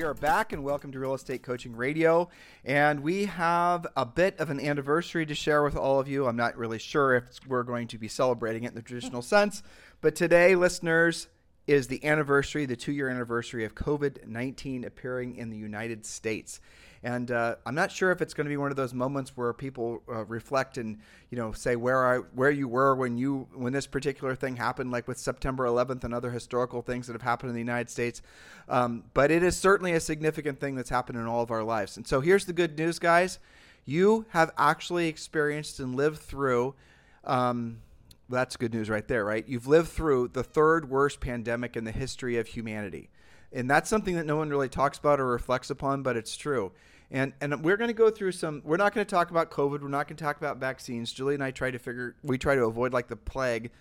We are back and welcome to Real Estate Coaching Radio. And we have a bit of an anniversary to share with all of you. I'm not really sure if we're going to be celebrating it in the traditional sense, but today, listeners, is the anniversary, the two year anniversary of COVID 19 appearing in the United States. And uh, I'm not sure if it's going to be one of those moments where people uh, reflect and you know say where I where you were when you when this particular thing happened, like with September 11th and other historical things that have happened in the United States. Um, but it is certainly a significant thing that's happened in all of our lives. And so here's the good news, guys: you have actually experienced and lived through. Um, that's good news right there, right? You've lived through the third worst pandemic in the history of humanity. And that's something that no one really talks about or reflects upon, but it's true. And and we're going to go through some. We're not going to talk about COVID. We're not going to talk about vaccines. Julie and I try to figure. We try to avoid like the plague.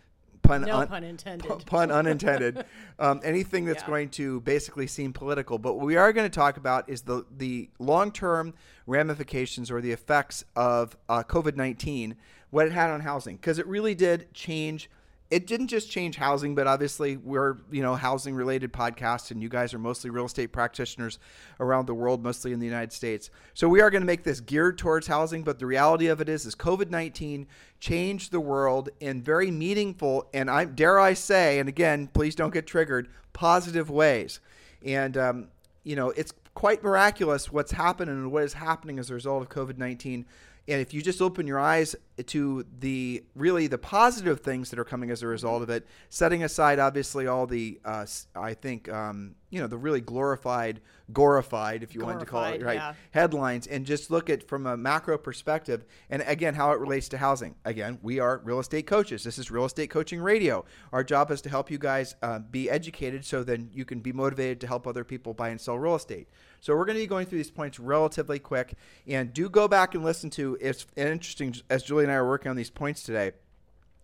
Pun, no un, pun intended. Pun, unintended. um, anything that's yeah. going to basically seem political. But what we are going to talk about is the the long term ramifications or the effects of uh, COVID nineteen, what it had on housing, because it really did change it didn't just change housing, but obviously we're you know housing related podcasts, and you guys are mostly real estate practitioners around the world, mostly in the United States. So we are going to make this geared towards housing, but the reality of it is, is COVID nineteen changed the world in very meaningful and I dare I say, and again, please don't get triggered, positive ways. And um, you know, it's quite miraculous what's happened and what is happening as a result of COVID nineteen and if you just open your eyes to the really the positive things that are coming as a result of it, setting aside obviously all the uh, I think um, you know the really glorified, glorified if you glorified, wanted to call it right yeah. headlines, and just look at from a macro perspective, and again how it relates to housing. Again, we are real estate coaches. This is real estate coaching radio. Our job is to help you guys uh, be educated, so then you can be motivated to help other people buy and sell real estate. So we're going to be going through these points relatively quick. And do go back and listen to it's interesting as Julie and I are working on these points today.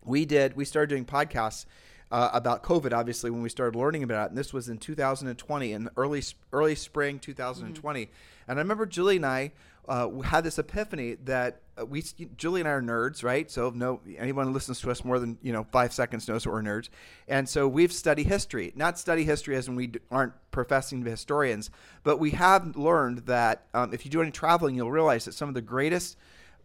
We did we started doing podcasts uh, about COVID, obviously, when we started learning about it. And this was in 2020, in early early spring 2020. Mm-hmm. And I remember Julie and I uh, had this epiphany that uh, we Julie and I are nerds, right? So no anyone who listens to us more than you know five seconds knows we're nerds, and so we've studied history. Not study history as in we aren't professing historians, but we have learned that um, if you do any traveling, you'll realize that some of the greatest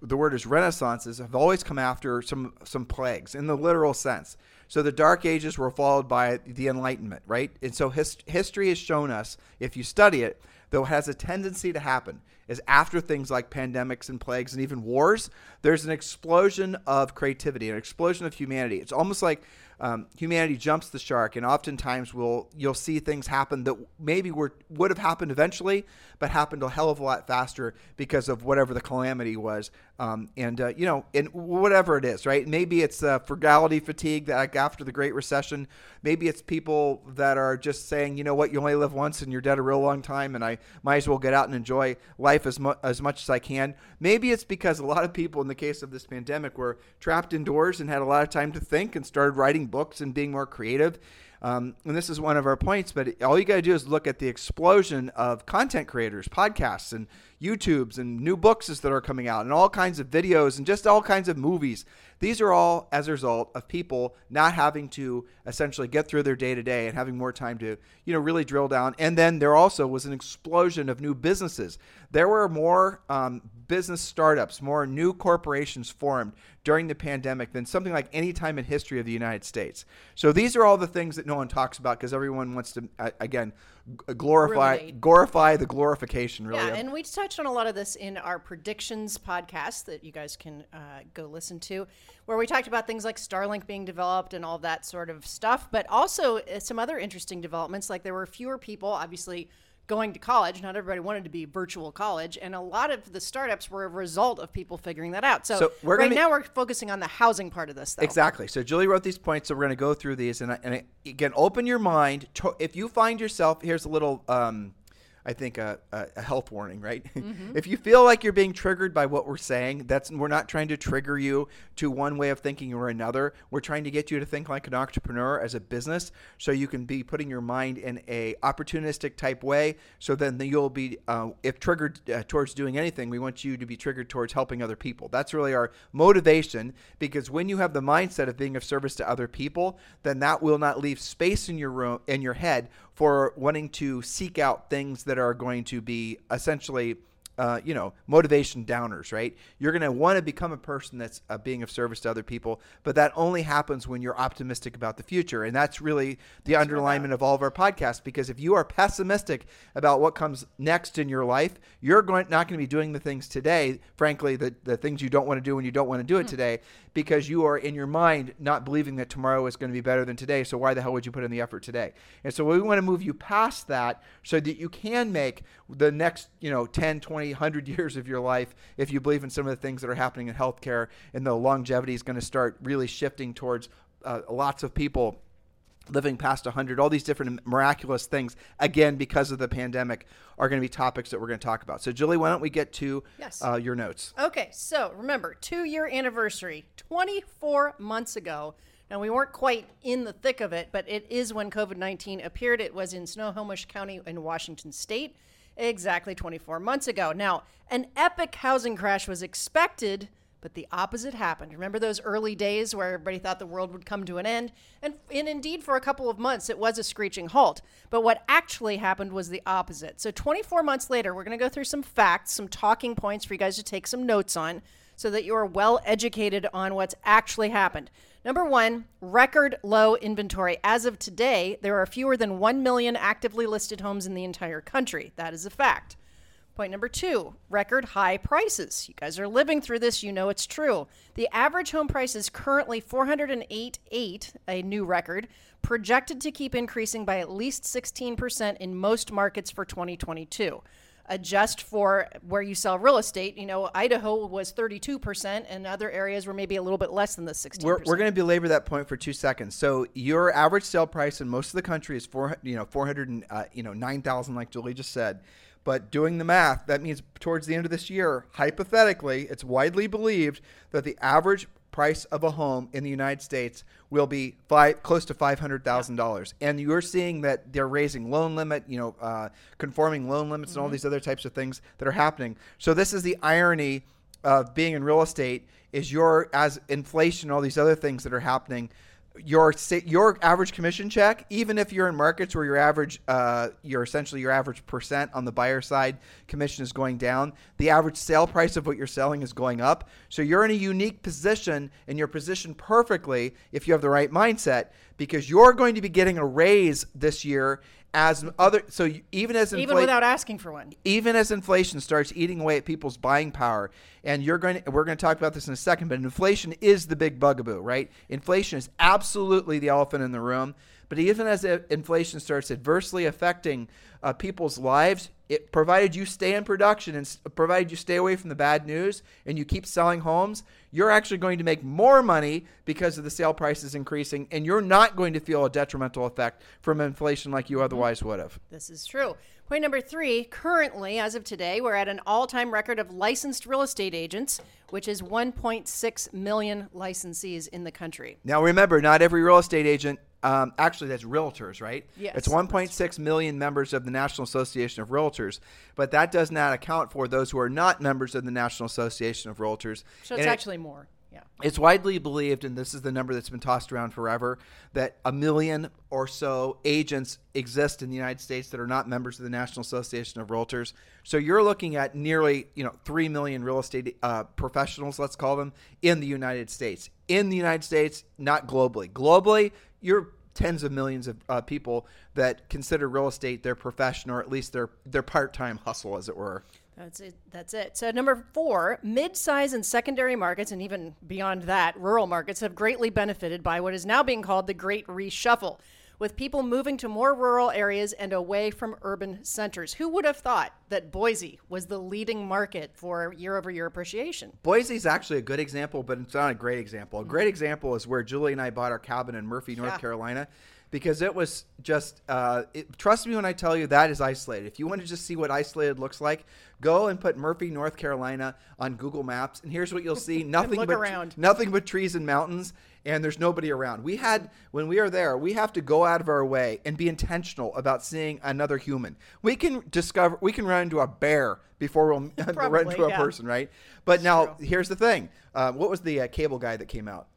the word is renaissances have always come after some some plagues in the literal sense. So the Dark Ages were followed by the Enlightenment, right? And so his, history has shown us, if you study it, though it has a tendency to happen, is after things like pandemics and plagues and even wars, there's an explosion of creativity, an explosion of humanity. It's almost like um, humanity jumps the shark, and oftentimes we'll you'll see things happen that maybe were would have happened eventually, but happened a hell of a lot faster because of whatever the calamity was. Um, and uh, you know, and whatever it is, right? Maybe it's uh, frugality fatigue that like after the Great Recession. Maybe it's people that are just saying, you know what, you only live once and you're dead a real long time, and I might as well get out and enjoy life as mu- as much as I can. Maybe it's because a lot of people, in the case of this pandemic, were trapped indoors and had a lot of time to think and started writing books and being more creative. Um, and this is one of our points, but all you got to do is look at the explosion of content creators, podcasts, and YouTubes, and new books that are coming out, and all kinds of videos, and just all kinds of movies. These are all as a result of people not having to essentially get through their day to day and having more time to, you know, really drill down. And then there also was an explosion of new businesses. There were more um, business startups, more new corporations formed during the pandemic than something like any time in history of the United States. So these are all the things that no one talks about because everyone wants to, uh, again, glorify Relate. glorify the glorification. Really, yeah. And we touched on a lot of this in our predictions podcast that you guys can uh, go listen to, where we talked about things like Starlink being developed and all that sort of stuff, but also uh, some other interesting developments. Like there were fewer people, obviously going to college. Not everybody wanted to be virtual college, and a lot of the startups were a result of people figuring that out. So, so we're right now we're focusing on the housing part of this. Though. Exactly. So Julie wrote these points, so we're going to go through these, and, and again, open your mind. If you find yourself, here's a little. Um, I think, a, a, a health warning, right? Mm-hmm. if you feel like you're being triggered by what we're saying, that's we're not trying to trigger you to one way of thinking or another. We're trying to get you to think like an entrepreneur as a business, so you can be putting your mind in a opportunistic type way. So then you'll be, uh, if triggered uh, towards doing anything, we want you to be triggered towards helping other people. That's really our motivation, because when you have the mindset of being of service to other people, then that will not leave space in your room in your head for wanting to seek out things that are going to be essentially uh, you know, motivation downers, right? You're going to want to become a person that's uh, being of service to other people, but that only happens when you're optimistic about the future. And that's really the that's underlinement of all of our podcasts because if you are pessimistic about what comes next in your life, you're going, not going to be doing the things today, frankly, the, the things you don't want to do when you don't want to do it hmm. today, because you are in your mind not believing that tomorrow is going to be better than today. So why the hell would you put in the effort today? And so we want to move you past that so that you can make the next, you know, 10, 20, 100 years of your life if you believe in some of the things that are happening in healthcare and the longevity is going to start really shifting towards uh, lots of people living past 100 all these different miraculous things again because of the pandemic are going to be topics that we're going to talk about. So julie why don't we get to yes. uh, your notes? Okay so remember two year anniversary 24 months ago. Now we weren't quite in the thick of it but it is when covid-19 appeared. It was in snohomish county in washington state exactly 24 months ago now an epic housing crash was expected but the opposite happened. Remember those early days where everybody thought the world would come to an end? And, and indeed, for a couple of months, it was a screeching halt. But what actually happened was the opposite. So, 24 months later, we're going to go through some facts, some talking points for you guys to take some notes on so that you are well educated on what's actually happened. Number one, record low inventory. As of today, there are fewer than 1 million actively listed homes in the entire country. That is a fact. Point number two record high prices. You guys are living through this, you know it's true. The average home price is currently 408.8, a new record, projected to keep increasing by at least 16% in most markets for 2022. Adjust for where you sell real estate. You know, Idaho was 32%, and other areas were maybe a little bit less than the 16%. We're, we're going to belabor that point for two seconds. So, your average sale price in most of the country is four, you know, 400, uh, you know, 9,000, like Julie just said. But doing the math, that means towards the end of this year, hypothetically, it's widely believed that the average price of a home in the United States will be five, close to five hundred thousand yeah. dollars, and you're seeing that they're raising loan limit, you know, uh, conforming loan limits, mm-hmm. and all mm-hmm. these other types of things that are happening. So this is the irony of being in real estate: is your as inflation, and all these other things that are happening your your average commission check, even if you're in markets where your average, uh, your essentially your average percent on the buyer side commission is going down, the average sale price of what you're selling is going up. So you're in a unique position, and you're positioned perfectly if you have the right mindset, because you're going to be getting a raise this year as other so even as infl- even without asking for one. even as inflation starts eating away at people's buying power and you're going to we're going to talk about this in a second but inflation is the big bugaboo right? Inflation is absolutely the elephant in the room but even as inflation starts adversely affecting uh, people's lives it provided you stay in production and provided you stay away from the bad news and you keep selling homes you're actually going to make more money because of the sale prices increasing and you're not going to feel a detrimental effect from inflation like you mm-hmm. otherwise would have. This is true. Point number three currently as of today we're at an all-time record of licensed real estate agents which is 1.6 million licensees in the country. Now remember not every real estate agent um, actually, that's realtors, right? Yes. It's 1.6 million members of the National Association of Realtors, but that does not account for those who are not members of the National Association of Realtors. So it's and actually it, more. Yeah. It's widely believed, and this is the number that's been tossed around forever, that a million or so agents exist in the United States that are not members of the National Association of Realtors. So you're looking at nearly, you know, three million real estate uh, professionals, let's call them, in the United States. In the United States, not globally. Globally, you're tens of millions of uh, people that consider real estate their profession or at least their their part-time hustle as it were that's it that's it so number four mid-size and secondary markets and even beyond that rural markets have greatly benefited by what is now being called the great reshuffle with people moving to more rural areas and away from urban centers. Who would have thought that Boise was the leading market for year over year appreciation? Boise is actually a good example, but it's not a great example. A great mm. example is where Julie and I bought our cabin in Murphy, North yeah. Carolina. Because it was just. Uh, it, trust me when I tell you that is isolated. If you want to just see what isolated looks like, go and put Murphy, North Carolina, on Google Maps, and here's what you'll see: nothing but around. nothing but trees and mountains, and there's nobody around. We had when we are there, we have to go out of our way and be intentional about seeing another human. We can discover, we can run into a bear before we'll run Probably, into a yeah. person, right? But now true. here's the thing: uh, what was the uh, cable guy that came out?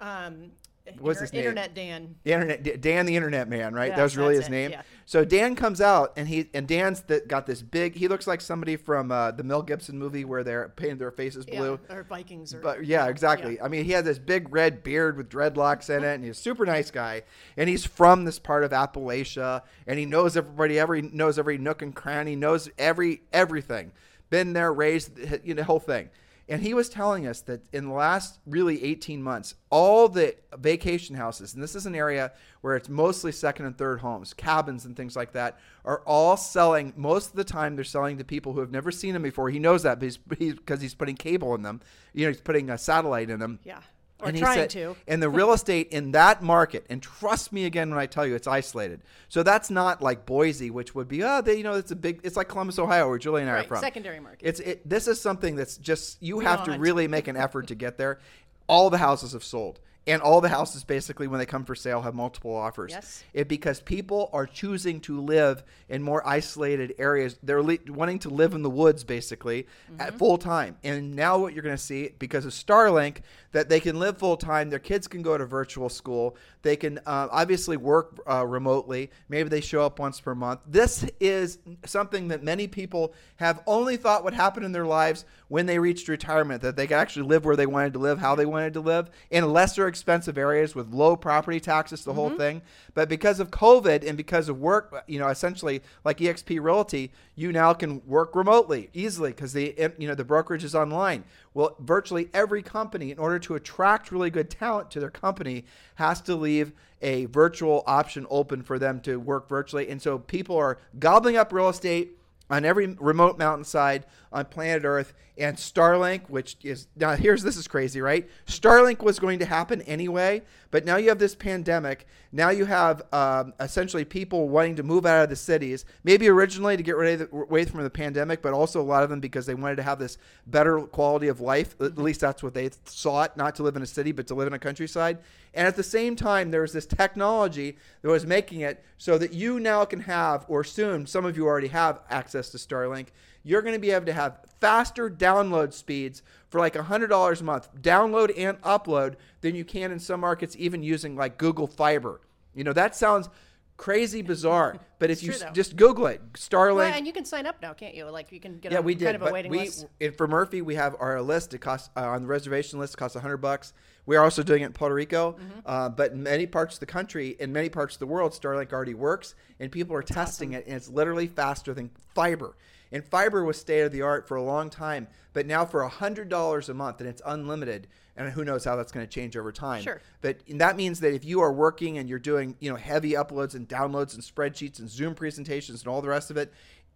Um, What's his name? Internet Dan. The internet, Dan, the internet man, right? Yeah, that was really his it, name. yeah. So Dan comes out, and he and Dan's the, got this big. He looks like somebody from uh, the Mel Gibson movie where they're painted their faces blue. Yeah, or Vikings or But yeah, exactly. I mean, he had this big red beard with dreadlocks in it, and he's a super nice guy. And he's from this part of Appalachia, and he knows everybody, every knows every nook and cranny, knows every everything. Been there, raised, you know, the whole thing. And he was telling us that in the last really 18 months, all the vacation houses, and this is an area where it's mostly second and third homes, cabins and things like that, are all selling. Most of the time, they're selling to people who have never seen them before. He knows that because he's, because he's putting cable in them. You know, he's putting a satellite in them. yeah, or And trying said- to. And the real estate in that market, and trust me again when I tell you, it's isolated. So that's not like Boise, which would be, oh, they, you know, it's a big, it's like Columbus, Ohio, where Julie and I Right, are from. secondary market. It's it. This is something that's just you have to really make an effort to get there. All the houses have sold. And all the houses, basically, when they come for sale, have multiple offers. Yes. It because people are choosing to live in more isolated areas. They're wanting to live in the woods, basically, at full time. And now, what you're going to see because of Starlink, that they can live full time. Their kids can go to virtual school. They can uh, obviously work uh, remotely. Maybe they show up once per month. This is something that many people have only thought would happen in their lives when they reached retirement. That they could actually live where they wanted to live, how they wanted to live, in lesser expensive areas with low property taxes, the whole mm-hmm. thing. But because of COVID and because of work, you know, essentially like EXP Realty, you now can work remotely easily because the you know the brokerage is online. Well, virtually every company, in order to attract really good talent to their company, has to leave a virtual option open for them to work virtually. And so people are gobbling up real estate on every remote mountainside on planet Earth. And Starlink, which is now here's this is crazy, right? Starlink was going to happen anyway, but now you have this pandemic. Now you have um, essentially people wanting to move out of the cities, maybe originally to get rid of the, away from the pandemic, but also a lot of them because they wanted to have this better quality of life. At least that's what they sought, not to live in a city, but to live in a countryside. And at the same time, there was this technology that was making it so that you now can have, or soon, some of you already have access to Starlink. You're going to be able to have faster download speeds for like $100 a month, download and upload, than you can in some markets, even using like Google Fiber. You know, that sounds crazy bizarre, but if you true, just Google it, Starlink. Well, and you can sign up now, can't you? Like you can get Yeah, on we did. kind of a waiting we, list. it- for Murphy, we have our list. It costs uh, on the reservation list. It costs hundred bucks. We are also doing it in Puerto Rico, Mm-hmm. uh, but in many parts of the country, in many parts of the world, Starlink already works, and people are testing it, and it's literally faster than fiber. And fiber was state of the art for a long time, but now for hundred dollars a month, and it's unlimited. And who knows how that's going to change over time? Sure. But that means that if you are working and you're doing, you know, heavy uploads and downloads and spreadsheets and Zoom presentations and all the rest of it,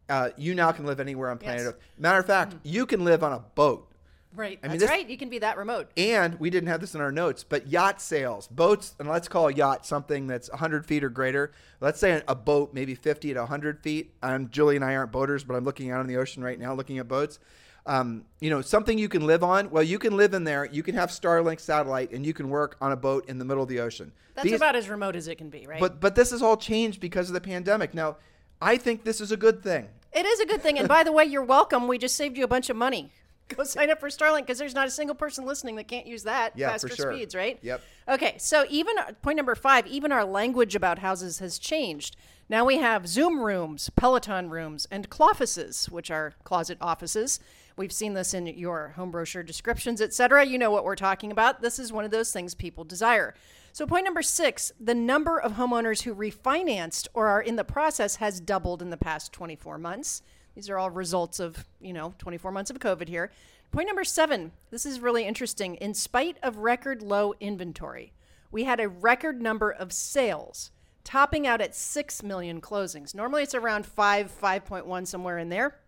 uh, you now can live anywhere on planet Yes. Earth. Matter of fact, you can live on a boat. Right. I mean, That's this- right. You can be that remote. And we didn't have this in our notes, but yacht sales, boats, and let's call a yacht something that's 100 feet or greater. Let's say a boat, maybe 50 to 100 feet. And Julie and I aren't boaters, but I'm looking out on the ocean right now, looking at boats. Um, you know, something you can live on. Well, you can live in there. You can have Starlink satellite, and you can work on a boat in the middle of the ocean. That's These- about as remote as it can be, right? But but this has all changed because of the pandemic. Now, I think this is a good thing. it is a good thing. And by the way, you're welcome. We just saved you a bunch of money. Go sign up for Starlink because there's not a single person listening that can't use that Yeah, for faster sure. speeds, right? Yep. Okay, so even uh, point number five, even our language about houses has changed. Now we have Zoom rooms, Peloton rooms, and cloffices, which are closet offices. We've seen this in your home brochure descriptions, etc. You know what we're talking about. This is one of those things people desire. So point number six, the number of homeowners who refinanced or are in the process has doubled in the past 24 months. These are all results of, you know, 24 months of COVID here. Point number seven, this is really interesting. In spite of record low inventory, we had a record number of sales, topping out at 6 million closings. Normally it's around 5, 5.1, somewhere in there,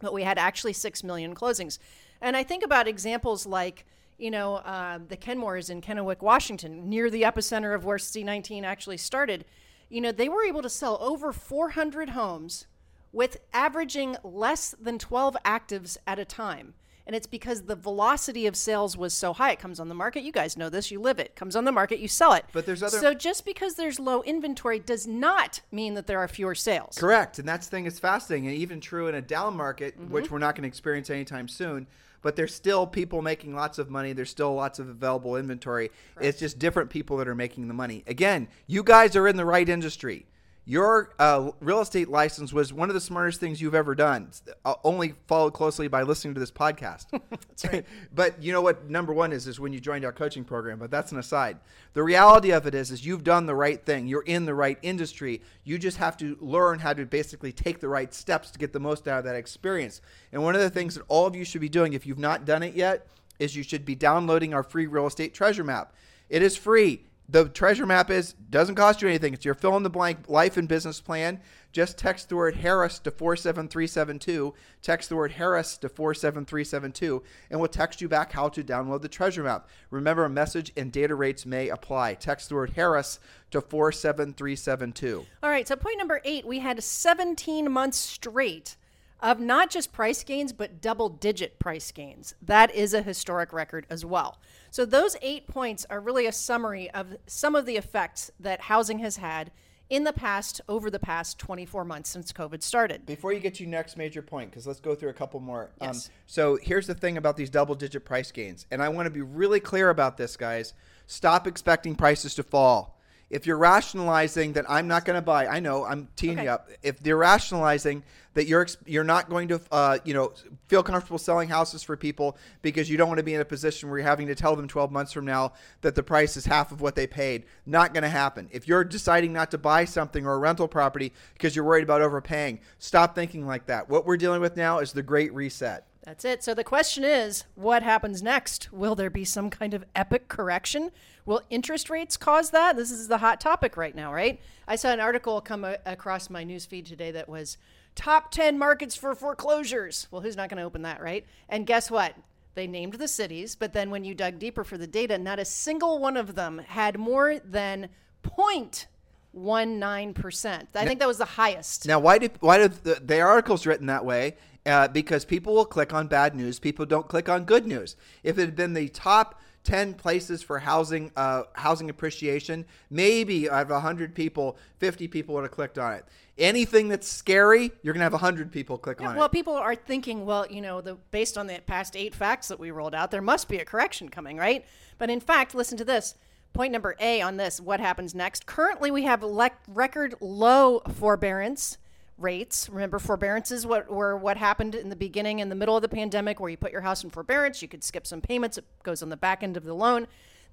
but we had actually 6 million closings. And I think about examples like, you know, uh, the Kenmores in Kennewick, Washington, near the epicenter of where C19 actually started, you know, they were able to sell over 400 homes with averaging less than 12 actives at a time. And it's because the velocity of sales was so high. It comes on the market. You guys know this. You live it. Comes on the market. You sell it. But there's other. So just because there's low inventory does not mean that there are fewer sales. Correct. And that's the thing is fascinating. And even true in a down market, mm-hmm. which we're not going to experience anytime soon but there's still people making lots of money. There's still lots of available inventory. It's just different people that are making the money. Again, you guys are in the right industry. Your uh, real estate license was one of the smartest things you've ever done. Uh, only followed closely by listening to this podcast. that's right. but you know what? Number one is is when you joined our coaching program. But that's an aside. The reality of it is is you've done the right thing. You're in the right industry. You just have to learn how to basically take the right steps to get the most out of that experience. And one of the things that all of you should be doing, if you've not done it yet, is you should be downloading our free real estate treasure map. It is free the treasure map is doesn't cost you anything. It's your fill in the blank life and business plan. Just text the word Harris to 47372. Text the word Harris to 47372, and we'll text you back how to download the treasure map. Remember, message and data rates may apply. Text the word Harris to 47372. All right, so point number eight we had 17 months straight of not just price gains, but double digit price gains. That is a historic record as well. So, those eight points are really a summary of some of the effects that housing has had in the past, over the past 24 months since COVID started. Before you get to your next major point, because let's go through a couple more. Um, yes. Um, so, here's the thing about these double digit price gains. And I want to be really clear about this, guys. Stop expecting prices to fall if you're rationalizing that I'm not going to buy, I know I'm teeing okay. you up. If they're rationalizing that you're you're not going to, uh, you know, feel comfortable selling houses for people because you don't want to be in a position where you're having to tell them 12 months from now that the price is half of what they paid, not going to happen. If you're deciding not to buy something or a rental property because you're worried about overpaying, stop thinking like that. What we're dealing with now is the Great Reset. That's it. So the question is, what happens next? Will there be some kind of epic correction? Will interest rates cause that? This is the hot topic right now, right? I saw an article come a- across my newsfeed today that was top 10 markets for foreclosures. Well, who's not going to open that, right? And guess what? They named the cities, but then when you dug deeper for the data, not a single one of them had more than 0.19%. I think that was the highest. Now, why do why do the, the article's written that way? Uh, because people will click on bad news. People don't click on good news. If it had been the top 10 places for housing uh, housing appreciation, maybe out of 100 people, 50 people would have clicked on it. Anything that's scary, you're going to have 100 people click yeah, on well, it. Well, people are thinking, well, you know, the, based on the past eight facts that we rolled out, there must be a correction coming, right? But in fact, listen to this. Point number A on this what happens next? Currently, we have le- record low forbearance rates. Remember, forbearances what were what happened in the beginning, in the middle of the pandemic, where you put your house in forbearance, you could skip some payments. It goes on the back end of the loan.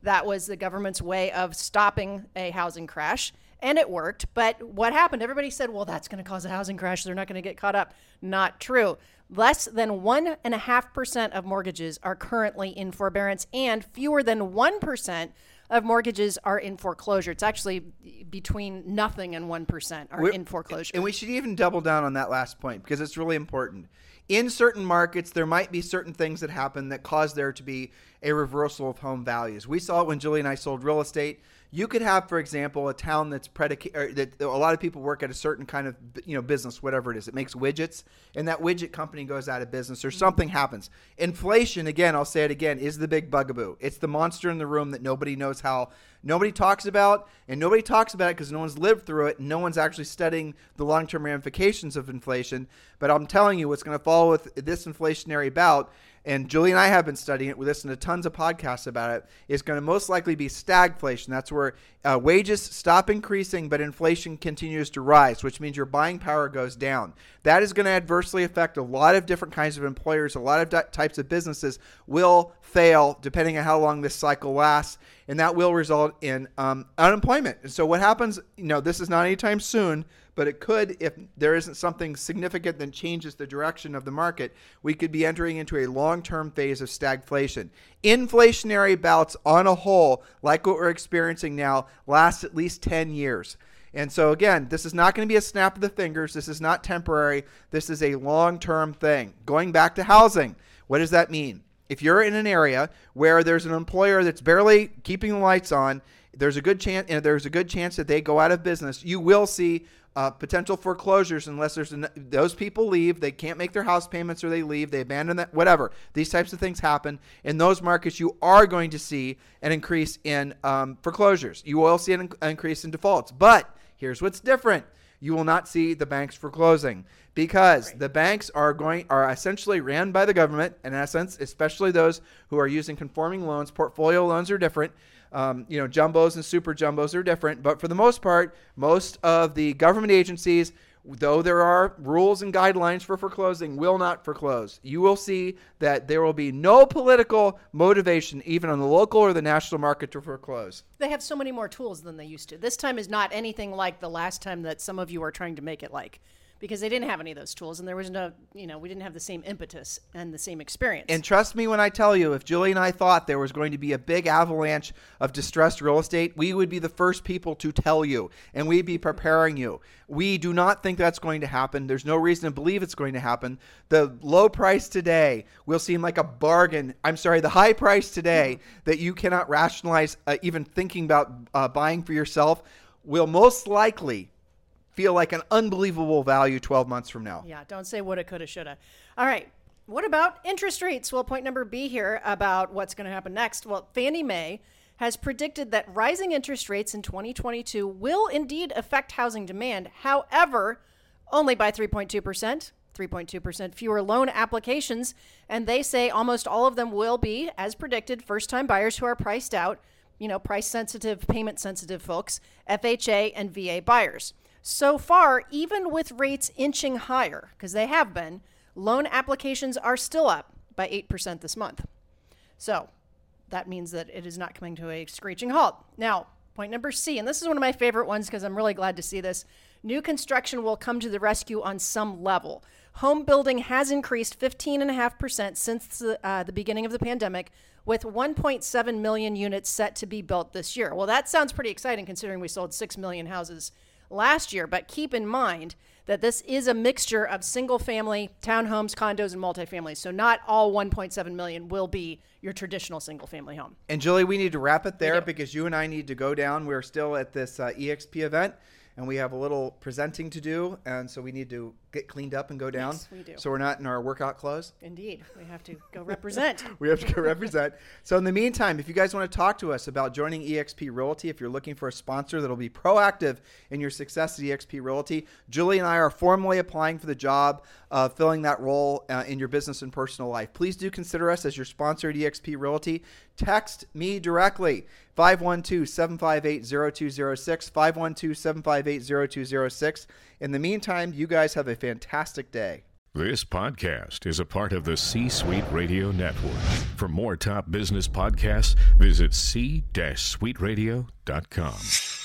That was the government's way of stopping a housing crash, and it worked. But what happened? Everybody said, "Well, that's going to cause a housing crash. They're not going to get caught up." Not true. Less than one and a half percent of mortgages are currently in forbearance, and fewer than one percent of mortgages are in foreclosure. It's actually between nothing and 1% are We're, in foreclosure. And we should even double down on that last point because it's really important. In certain markets, there might be certain things that happen that cause there to be a reversal of home values. We saw it when Julie and I sold real estate you could have, for example, a town that's predicated that a lot of people work at a certain kind of you know business, whatever it is. It makes widgets, and that widget company goes out of business, or mm-hmm. something happens. Inflation, again, I'll say it again, is the big bugaboo. It's the monster in the room that nobody knows how, nobody talks about, and nobody talks about it because no one's lived through it, and no one's actually studying the long-term ramifications of inflation. But I'm telling you, what's going to follow with this inflationary bout and Julie and I have been studying it. We listen to tons of podcasts about it. It's going to most likely be stagflation. That's where uh, wages stop increasing, but inflation continues to rise, which means your buying power goes down. That is going to adversely affect a lot of different kinds of employers. A lot of di- types of businesses will fail depending on how long this cycle lasts, and that will result in um, unemployment. And so, what happens? You know, this is not anytime soon but it could, if there isn't something significant that changes the direction of the market, we could be entering into a long term phase of stagflation. Inflationary bouts on a whole, like what we're experiencing now, last at least 10 years. And so, again, this is not going to be a snap of the fingers. This is not temporary. This is a long term thing. Going back to housing, what does that mean? if you're in an area where there's an employer that's barely keeping the lights on, there's a good chance and there's a good chance that they go out of business. You will see uh, potential foreclosures unless there's an, those people leave, they can't make their house payments or they leave, they abandon that, whatever. These types of things happen in those markets. You are going to see an increase in um, foreclosures. You will see an, an increase in defaults. But here's what's different: you will not see the banks foreclosing because right. the banks are going are essentially ran by the government in essence, especially those who are using conforming loans. Portfolio loans are different. Um, you know, jumbos and super jumbos are different, but for the most part, most of the government agencies, though there are rules and guidelines for foreclosing, will not foreclose. You will see that there will be no political motivation, even on the local or the national market, to foreclose. They have so many more tools than they used to. This time is not anything like the last time that some of you are trying to make it like because they didn't have any of those tools and there was no, you know, we didn't have the same impetus and the same experience. And trust me when I tell you, if Julie and I thought there was going to be a big avalanche of distressed real estate, we would be the first people to tell you and we'd be preparing you. We do not think that's going to happen. There's no reason to believe it's going to happen. The low price today will seem like a bargain. I'm sorry, the high price today that you cannot rationalize uh, even thinking about uh, buying for yourself will most likely feel like an unbelievable value 12 months from now. Yeah, don't say woulda, coulda, shoulda. All right. What about interest rates? Well, point number B here about what's going to happen next. Well, Fannie Mae has predicted that rising interest rates in 2022 will indeed affect housing demand. However, only by 3.2%. 3.2% fewer loan applications, and they say almost all of them will be, as predicted, first time buyers who are priced out, you know, price sensitive, payment sensitive folks, FHA and VA buyers. So far, even with rates inching higher, because they have been, loan applications are still up by 8% this month. So that means that it is not coming to a screeching halt. Now, point number C, and this is one of my favorite ones because I'm really glad to see this. New construction will come to the rescue on some level. Home building has increased 15.5% since the, uh, the beginning of the pandemic, with 1.7 million units set to be built this year. Well, that sounds pretty exciting considering we sold 6 million houses last year. But keep in mind that this is a mixture of single family, townhomes, condos, and multifamilies. So not all 1.7 million will be your traditional single family home. And Julie, we need to wrap it there because you and I need to go down. We're still at this uh, EXP event and we have a little presenting to do, and so we need to get cleaned up and go down. Yes, we do. So we're not in our workout clothes. Indeed, we have to go represent. we have to go represent. So in the meantime, if you guys want to talk to us about joining EXP Realty, if you're looking for a sponsor that'll be proactive in your success at EXP Realty, Julie and I are formally applying for the job of filling that role uh, in your business and personal life. Please do consider us as your sponsor at EXP Realty. Text me directly 512 758 0206. 512 758 0206. In the meantime, you guys have a fantastic day. This podcast is a part of the C Suite Radio Network. For more top business podcasts, visit c-suiteradio.com.